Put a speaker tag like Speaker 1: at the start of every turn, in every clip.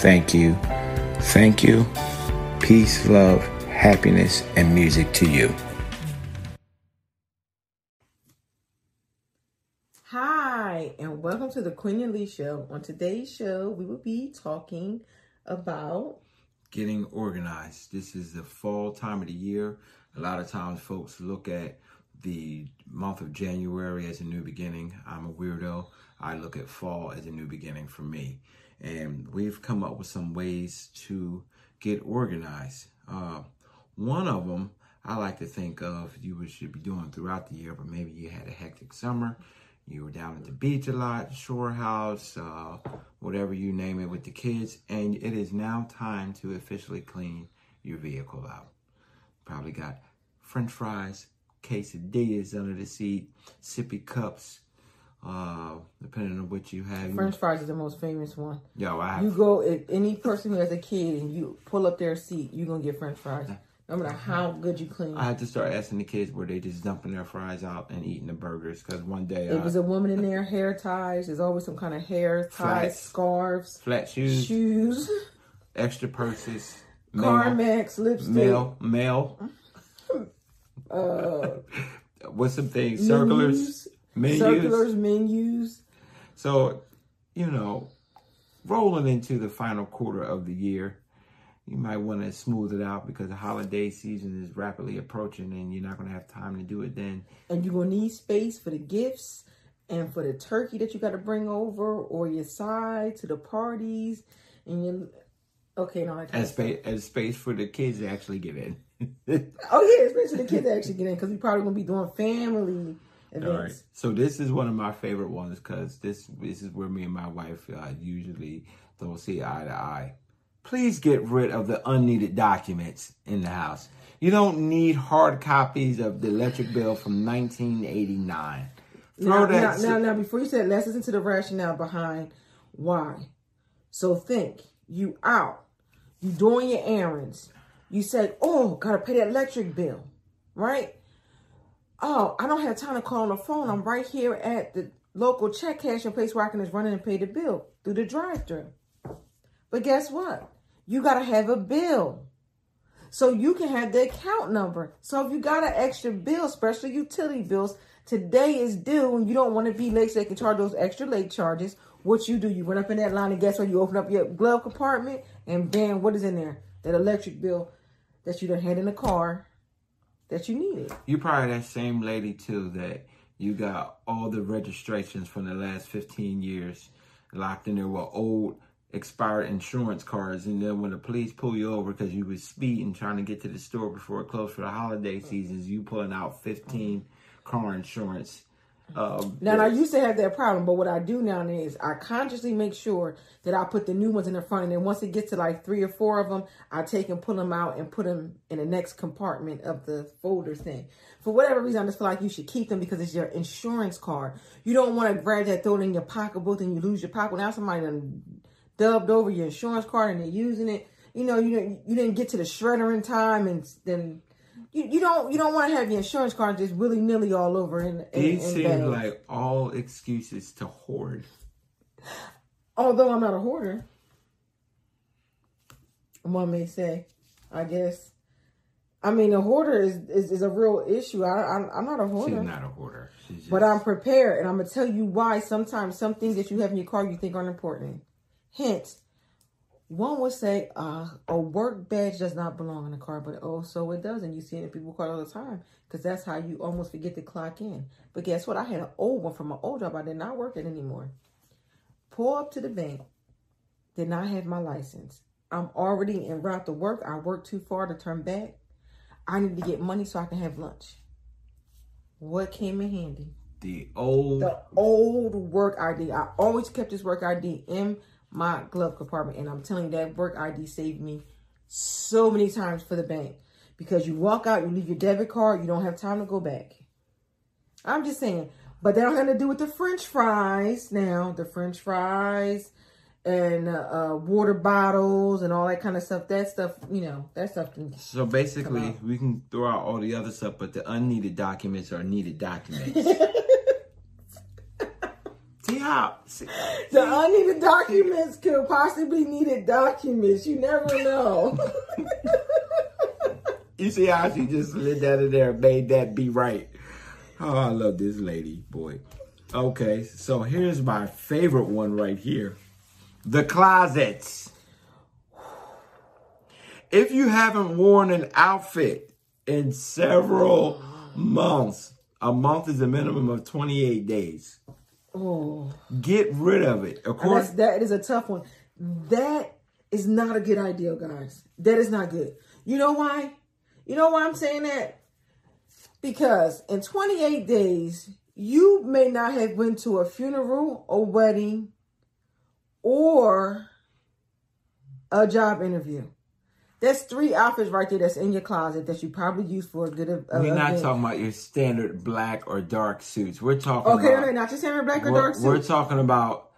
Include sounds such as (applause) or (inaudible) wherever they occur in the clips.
Speaker 1: Thank you. Thank you. Peace, love, happiness, and music to you.
Speaker 2: Hi, and welcome to the Queen and Lee Show. On today's show, we will be talking about
Speaker 1: getting organized. This is the fall time of the year. A lot of times, folks look at the month of January as a new beginning. I'm a weirdo. I look at fall as a new beginning for me and we've come up with some ways to get organized. Uh, one of them I like to think of you should be doing throughout the year, but maybe you had a hectic summer. You were down at the beach a lot, shore house, uh, whatever you name it with the kids, and it is now time to officially clean your vehicle out. Probably got french fries, quesadillas under the seat, sippy cups, uh, depending on what you have.
Speaker 2: French fries is the most famous one.
Speaker 1: Yo, I
Speaker 2: have, you go if any person who has a kid and you pull up their seat, you're gonna get French fries. No matter how good you clean.
Speaker 1: I had to start asking the kids where they just dumping their fries out and eating the burgers because one day
Speaker 2: it was a woman in there, hair ties. There's always some kind of hair ties, scarves,
Speaker 1: flat shoes,
Speaker 2: shoes,
Speaker 1: extra purses, (laughs)
Speaker 2: Carmex lipstick,
Speaker 1: mail, mail. uh, (laughs) what's some things? Circulars
Speaker 2: menus. circulars, menus.
Speaker 1: So, you know, rolling into the final quarter of the year, you might want to smooth it out because the holiday season is rapidly approaching and you're not going to have time to do it then.
Speaker 2: And you're going to need space for the gifts and for the turkey that you got to bring over or your side to the parties and you okay no I
Speaker 1: can't as space as space for the kids to actually get in (laughs)
Speaker 2: oh yeah especially the kids to actually get in because we probably gonna be doing family events. All right.
Speaker 1: So this is one of my favorite ones because this this is where me and my wife uh, usually don't see eye to eye. Please get rid of the unneeded documents in the house. You don't need hard copies of the electric bill from 1989.
Speaker 2: Throw now, that. Now, now, now, before you said, let's listen to the rationale behind why. So think, you out, you doing your errands. You say, oh, gotta pay that electric bill, right? Oh, I don't have time to call on the phone. I'm right here at the local check cashing place where I can just run in and pay the bill through the drive through. But guess what? You got to have a bill. So you can have the account number. So if you got an extra bill, especially utility bills, today is due and you don't want to be late so they can charge those extra late charges. What you do, you run up in that line and guess what? You open up your glove compartment and bam, what is in there? That electric bill that you done had in the car that you needed.
Speaker 1: You probably that same lady too that you got all the registrations from the last 15 years locked in there with old expired insurance cards and then when the police pull you over because you was speeding trying to get to the store before it closed for the holiday seasons you pulling out 15 car insurance
Speaker 2: um, now, I used to have that problem, but what I do now is I consciously make sure that I put the new ones in the front, and then once it gets to like three or four of them, I take and pull them out and put them in the next compartment of the folder thing. For whatever reason, I just feel like you should keep them because it's your insurance card. You don't want to grab that, throw it in your pocketbook, and you lose your pocket. Now somebody done dubbed over your insurance card and they're using it. You know, you you didn't get to the shredder in time, and then you, you don't you don't want to have your insurance card just willy nilly all over
Speaker 1: These in seem like all excuses to hoard.
Speaker 2: Although I'm not a hoarder, one may say, I guess. I mean, a hoarder is, is, is a real issue. I, I'm, I'm not a hoarder.
Speaker 1: She's not a hoarder. Just...
Speaker 2: But I'm prepared, and I'm gonna tell you why. Sometimes some things that you have in your car you think aren't important. Hence, One would say uh, a work badge does not belong in a car, but also it does, and you see it in people's car all the time because that's how you almost forget to clock in. But guess what? I had an old one from my old job. I did not work it anymore. Pull up to the bank. Did not have my license. I'm already en route to work. I worked too far to turn back. I need to get money so I can have lunch. What came in handy?
Speaker 1: The old
Speaker 2: the old work ID. I always kept this work ID in my glove compartment, and I'm telling you that work ID saved me so many times for the bank because you walk out, you leave your debit card, you don't have time to go back. I'm just saying, but that don't have to do with the French fries. Now the French fries and uh, uh, water bottles and all that kind of stuff. That stuff, you know, that stuff. Can
Speaker 1: so basically, we can throw out all the other stuff, but the unneeded documents are needed documents. (laughs) how see,
Speaker 2: the unneeded documents could possibly needed documents. You never know. (laughs)
Speaker 1: you see how she just slid that in there, and made that be right. Oh, I love this lady, boy. Okay, so here's my favorite one right here. The closets. If you haven't worn an outfit in several months, a month is a minimum of 28 days. Oh. Get rid of it.
Speaker 2: Of course. that is a tough one. That is not a good idea, guys. That is not good. You know why? You know why I'm saying that? Because in 28 days, you may not have went to a funeral, a wedding, or a job interview. That's three outfits right there that's in your closet that you probably use for a good. A,
Speaker 1: we're not event. talking about your standard black or dark suits. We're talking
Speaker 2: okay,
Speaker 1: about,
Speaker 2: okay, not your standard black or dark suits.
Speaker 1: We're talking about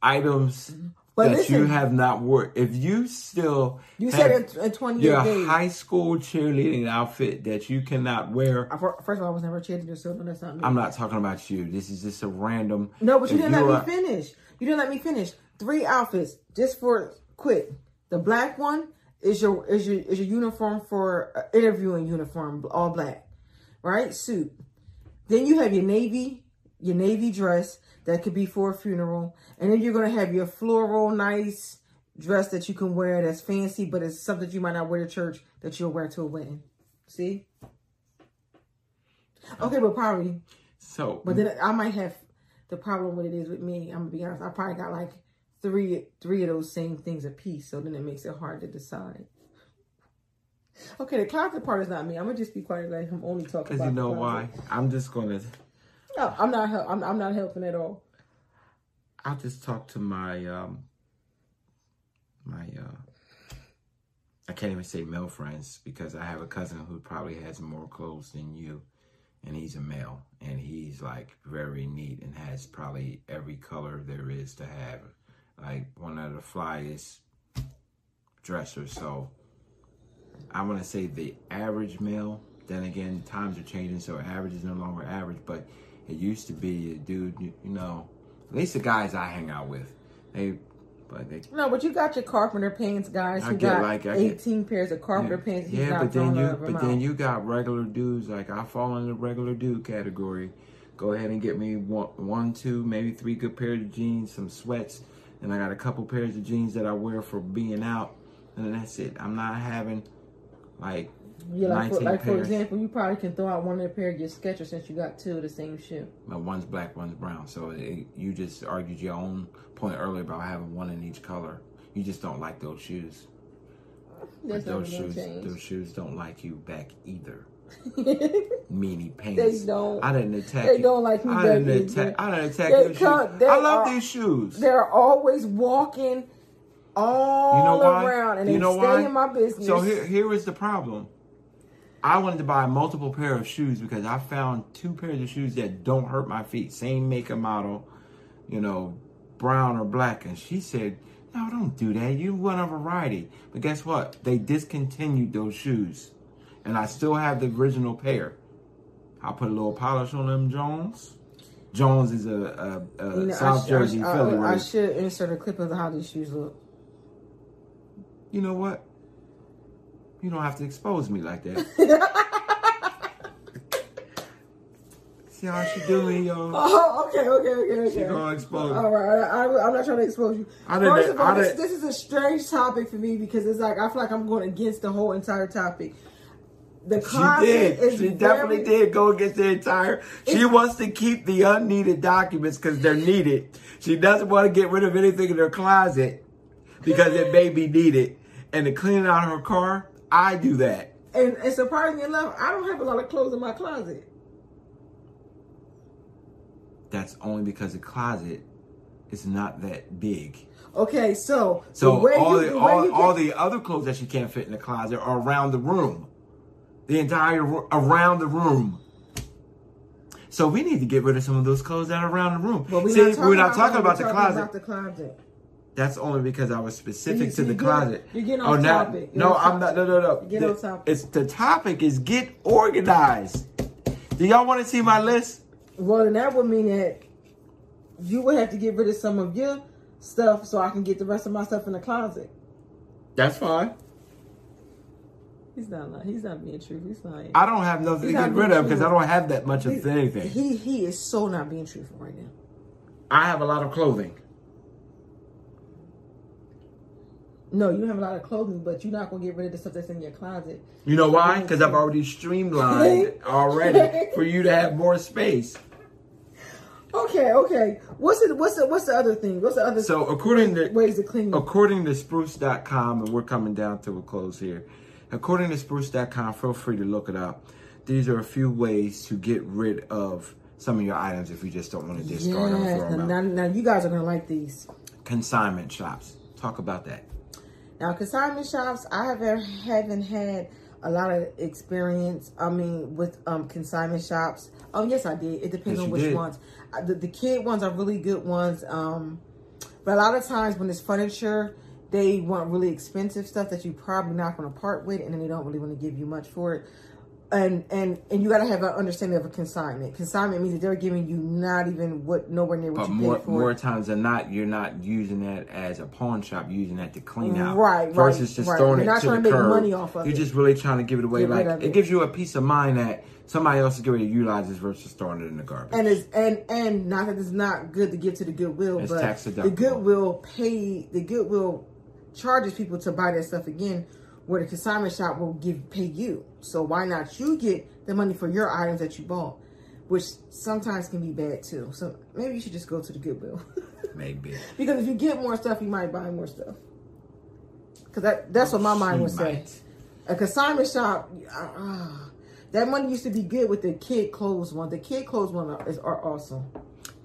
Speaker 1: items but that listen, you have not worn. If you still
Speaker 2: you said in, in twenty
Speaker 1: your
Speaker 2: days.
Speaker 1: high school cheerleading outfit that you cannot wear.
Speaker 2: First of all, I was never a cheerleader, so that's not me.
Speaker 1: I'm not talking about you. This is just a random.
Speaker 2: No, but you didn't let me finish. You didn't let me finish three outfits just for quick. The black one is your is your is your uniform for uh, interviewing uniform, all black, right? Suit. Then you have your navy your navy dress that could be for a funeral, and then you're gonna have your floral nice dress that you can wear that's fancy, but it's something you might not wear to church that you'll wear to a wedding. See? Okay, but probably.
Speaker 1: So,
Speaker 2: but then I might have the problem with it is with me. I'm gonna be honest. I probably got like three three of those same things a piece. So then it makes it hard to decide. Okay, the closet part is not me. I'm gonna just be quiet. Like I'm only talking.
Speaker 1: Because you know why? I'm just gonna.
Speaker 2: No, I'm not. I'm, I'm not helping at all.
Speaker 1: I'll just talk to my um my uh I can't even say male friends because I have a cousin who probably has more clothes than you and he's a male and he's like very neat and has probably every color there is to have like one of the flyest dressers. So I want to say the average male. Then again, times are changing, so average is no longer average. But it used to be a dude, you, you know, at least the guys I hang out with, they. But they,
Speaker 2: no, but you got your carpenter pants guys who got like, eighteen get, pairs of carpenter
Speaker 1: yeah,
Speaker 2: pants.
Speaker 1: Yeah, but then you, but then you got regular dudes. Like I fall in the regular dude category. Go ahead and get me one, one, two, maybe three good pairs of jeans, some sweats, and I got a couple pairs of jeans that I wear for being out, and then that's it. I'm not having like
Speaker 2: yeah, like, for, like for, example, you probably can throw out one of the pair of your Skechers since you got two of the same shoe.
Speaker 1: But one's black, one's brown. So it, you just argued your own point earlier about having one in each color. You just don't like those shoes.
Speaker 2: That's
Speaker 1: those shoes,
Speaker 2: change.
Speaker 1: those shoes don't like you back either. (laughs) Meanie pants.
Speaker 2: They don't.
Speaker 1: I didn't attack.
Speaker 2: They
Speaker 1: you.
Speaker 2: don't like me.
Speaker 1: I didn't attack. I didn't attack your shoes. I love are, these shoes.
Speaker 2: They're always walking all you know around, and you they stay why? in my business.
Speaker 1: So here, here is the problem. I wanted to buy multiple pair of shoes because I found two pairs of shoes that don't hurt my feet. Same make and model, you know, brown or black. And she said, no, don't do that. You want a variety. But guess what? They discontinued those shoes. And I still have the original pair. I'll put a little polish on them jawns. Jawns is a, a, a you know, South Jersey
Speaker 2: I,
Speaker 1: Philly.
Speaker 2: I, I should insert a clip of how these shoes look.
Speaker 1: You know what? You don't have to expose me like that. (laughs) See how she doing, y'all.
Speaker 2: Oh, okay, okay, okay, okay.
Speaker 1: She gonna expose.
Speaker 2: All right, I, I, I'm not trying to expose you.
Speaker 1: I didn't-
Speaker 2: First of all,
Speaker 1: I
Speaker 2: this, this is a strange topic for me because it's like I feel like I'm going against the whole entire topic. The
Speaker 1: She did.
Speaker 2: is
Speaker 1: She definitely
Speaker 2: very-
Speaker 1: did go against the entire. She wants to keep the unneeded documents because they're needed. She doesn't want to get rid of anything in her closet because it may be needed. And to clean out her car, I do that.
Speaker 2: And, and surprisingly enough, I don't have a lot of clothes in my closet.
Speaker 1: That's only because the closet is not that big.
Speaker 2: Okay, so
Speaker 1: So all the all, all the other clothes that she can't fit in the closet are around the room. The entire ro- around the room. So we need to get rid of some of those clothes that are around the room.
Speaker 2: But we're
Speaker 1: See,
Speaker 2: not talking
Speaker 1: we're not talking about the
Speaker 2: talking
Speaker 1: closet.
Speaker 2: About the closet.
Speaker 1: That's only because I was specific
Speaker 2: You-
Speaker 1: to the closet.
Speaker 2: you're getting
Speaker 1: oh,
Speaker 2: off
Speaker 1: now,
Speaker 2: topic. You're
Speaker 1: No, I'm not. No, no, no.
Speaker 2: You're getting off topic.
Speaker 1: It's the topic is get organized. Do y'all want to see my list?
Speaker 2: Well, then that would mean that you would have to get rid of some of your stuff so I can get the rest of my stuff in the closet.
Speaker 1: That's fine.
Speaker 2: He's not lying. He's not being truthful. He's lying.
Speaker 1: I don't have nothing
Speaker 2: He's
Speaker 1: to get rid of because I don't have that much of
Speaker 2: He-
Speaker 1: anything.
Speaker 2: He he is so not being truthful right now.
Speaker 1: I have a lot of clothing.
Speaker 2: No, you have a lot of clothing, but you're not gonna get rid of the stuff that's in your closet.
Speaker 1: You know why? Because I've (laughs) already streamlined already for you to have more space.
Speaker 2: Okay, okay. What's the what's the what's the other thing? What's the other
Speaker 1: So according to
Speaker 2: ways to clean?
Speaker 1: according to spruce.com, and we're coming down to a close here. According to spruce.com, feel free to look it up. These are a few ways to get rid of some of your items if you just don't want to discard them or
Speaker 2: Yes,
Speaker 1: throw them
Speaker 2: now, now you guys are gonna like these.
Speaker 1: Consignment shops. Talk about that.
Speaker 2: Now, consignment shops, I haven't haven't had a lot of experience. I mean, with um consignment shops. Oh, yes, I did. It depends
Speaker 1: Yes,
Speaker 2: on which
Speaker 1: did.
Speaker 2: ones. The, the kid ones are really good ones. Um, but a lot of times when it's furniture, they want really expensive stuff that you probably not going to part with, and then they don't really want to give you much for it. And and and you got to have an understanding of a consignment. Consignment means that they're giving you not even what nowhere near what
Speaker 1: But
Speaker 2: you
Speaker 1: more
Speaker 2: paid for.
Speaker 1: more times than not, you're not using that as a pawn shop. You're using that to clean out,
Speaker 2: Right, right,
Speaker 1: Versus just
Speaker 2: right.
Speaker 1: throwing
Speaker 2: You're
Speaker 1: it
Speaker 2: not
Speaker 1: to
Speaker 2: trying
Speaker 1: the
Speaker 2: to make
Speaker 1: curb.
Speaker 2: money off of
Speaker 1: You're
Speaker 2: it.
Speaker 1: just really trying to give it away.
Speaker 2: Get
Speaker 1: like it.
Speaker 2: it.
Speaker 1: gives you a peace of mind that somebody else is going to utilize this versus throwing it in the garbage.
Speaker 2: And it's and and not that it's not good to give to the goodwill,
Speaker 1: It's
Speaker 2: but the goodwill pay the goodwill charges people to buy that stuff again, where the consignment shop will give pay you. So why not you get the money for your items that you bought, which sometimes can be bad too. So maybe you should just go to the goodwill (laughs)
Speaker 1: Maybe.
Speaker 2: because if you get more stuff, you might buy more stuff. Because that that's what my mind
Speaker 1: She
Speaker 2: would say. A consignment shop, uh, uh, that money used to be good with the kid clothes one. The kid clothes one is, are awesome.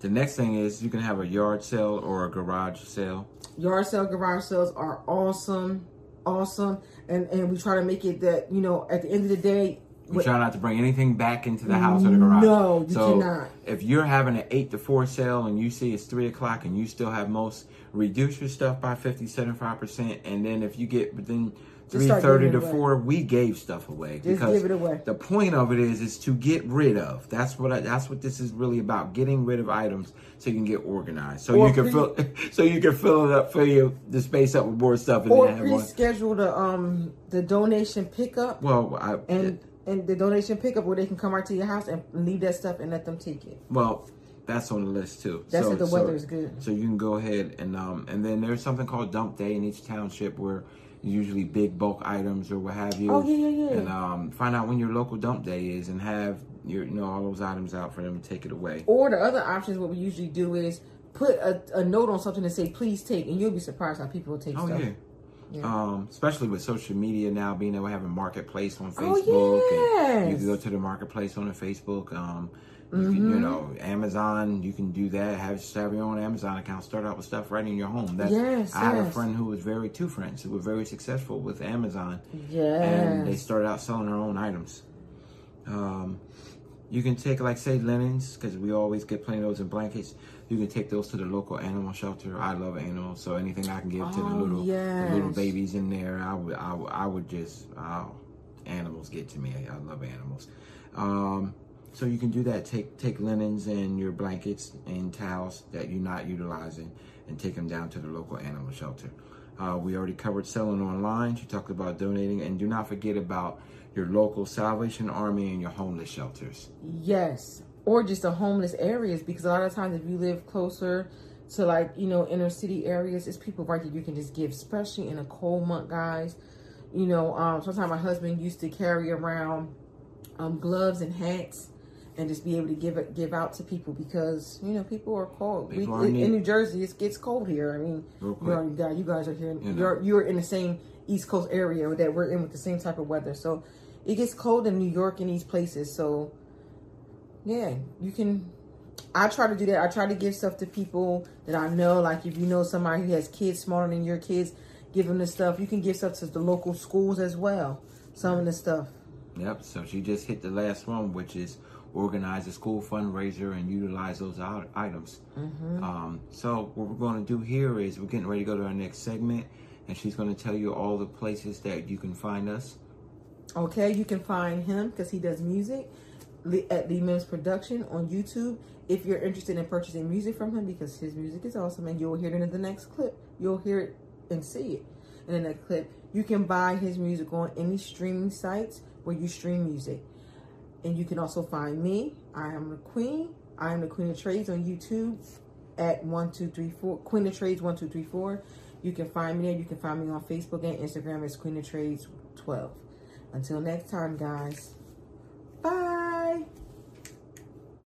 Speaker 1: The next thing is you can have a yard sale or a garage sale.
Speaker 2: Yard sale, garage sales are awesome, awesome, and and we try to make it that you know at the end of the day,
Speaker 1: We
Speaker 2: what-
Speaker 1: try not to bring anything back into the house or the garage.
Speaker 2: No, you
Speaker 1: so
Speaker 2: cannot.
Speaker 1: If you're having an eight to four sale and you see it's three o'clock and you still have most, reduce your stuff by 50, 75 percent, and then if you get within three thirty to four, we gave stuff away
Speaker 2: Just give it away.
Speaker 1: The point of it is is to get rid of. That's what I, that's what this is really about. Getting rid of items so you can get organized. So
Speaker 2: Or
Speaker 1: you can fill (laughs) so you can fill it up, fill your the space up with more stuff, and
Speaker 2: or
Speaker 1: then have one.
Speaker 2: pre-schedule the um the donation pickup
Speaker 1: Well, I,
Speaker 2: and and the donation pickup where they can come right to your house and leave that stuff and let them take it.
Speaker 1: Well, that's on the list too.
Speaker 2: That's
Speaker 1: so,
Speaker 2: if the
Speaker 1: so-
Speaker 2: is good.
Speaker 1: So you can go ahead and um and then there's something called dump day in each township where usually big bulk items or what have you.
Speaker 2: Oh, yeah, yeah, yeah.
Speaker 1: And um find out when your local dump day is and have your you know all those items out for them to take it away.
Speaker 2: Or the other options, what we usually do is put a, a note on something and say please take, and you'll be surprised how people will take
Speaker 1: Oh
Speaker 2: stuff.
Speaker 1: yeah.
Speaker 2: Yeah.
Speaker 1: Um, especially with social media now being able to have a marketplace on Facebook.
Speaker 2: Oh,
Speaker 1: Facebook, and you can go to the marketplace on the Facebook. Um,
Speaker 2: Mm-hmm.
Speaker 1: can, you know, Amazon, you can do that. Have just have your own Amazon account. Start out with stuff right in your home. That's,
Speaker 2: Yes,
Speaker 1: I have a friend who was very two friends who were very successful with Amazon,
Speaker 2: Yes.
Speaker 1: and they started out selling their own items. Um, you can take like say linens because we always get plenty of those in blankets. You can take those to the local animal shelter. I love animals, so anything I can give to the
Speaker 2: Oh,
Speaker 1: little the little babies in there, I would I, would- I would just oh, animals get to me. I, I love animals. Um, so you can do that. Take take linens and your blankets and towels that you're not utilizing, and take them down to the local animal shelter. Uh, we already covered selling online. She talked about donating, and do not forget about your local Salvation Army and your homeless shelters.
Speaker 2: Yes. or just the homeless areas because a lot of times if you live closer to like you know inner city areas it's people right that you can just give especially in a cold month guys you know um sometimes my husband used to carry around um gloves and hats and just be able to give it give out to people because you know people are cold people we, are in, in new jersey it gets cold here i mean you, already, you guys are here you know. you're you're in the same east coast area that we're in with the same type of weather so it gets cold in new york and these places so yeah you can I try to do that. I try to give stuff to people that I know. Like if you know somebody who has kids smaller than your kids, give them the stuff. You can give stuff to the local schools as well. Some of the stuff.
Speaker 1: Yep. So she just hit the last one, which is organize a school fundraiser and utilize those items. Mm-hmm. Um, so what we're going to do here is we're getting ready to go to our next segment, and she's going to tell you all the places that you can find us.
Speaker 2: Okay, you can find him because he does music at Lee Mims Production on YouTube if you're interested in purchasing music from him because his music is awesome and you'll hear it in the next clip. You'll hear it and see it in the next clip. You can buy his music on any streaming sites where you stream music. And you can also find me. I am the queen. I am the queen of trades on YouTube at 1234 Queen of Trades 1234. You can find me there. You can find me on Facebook and Instagram as Queen of Trades 12. Until next time, guys.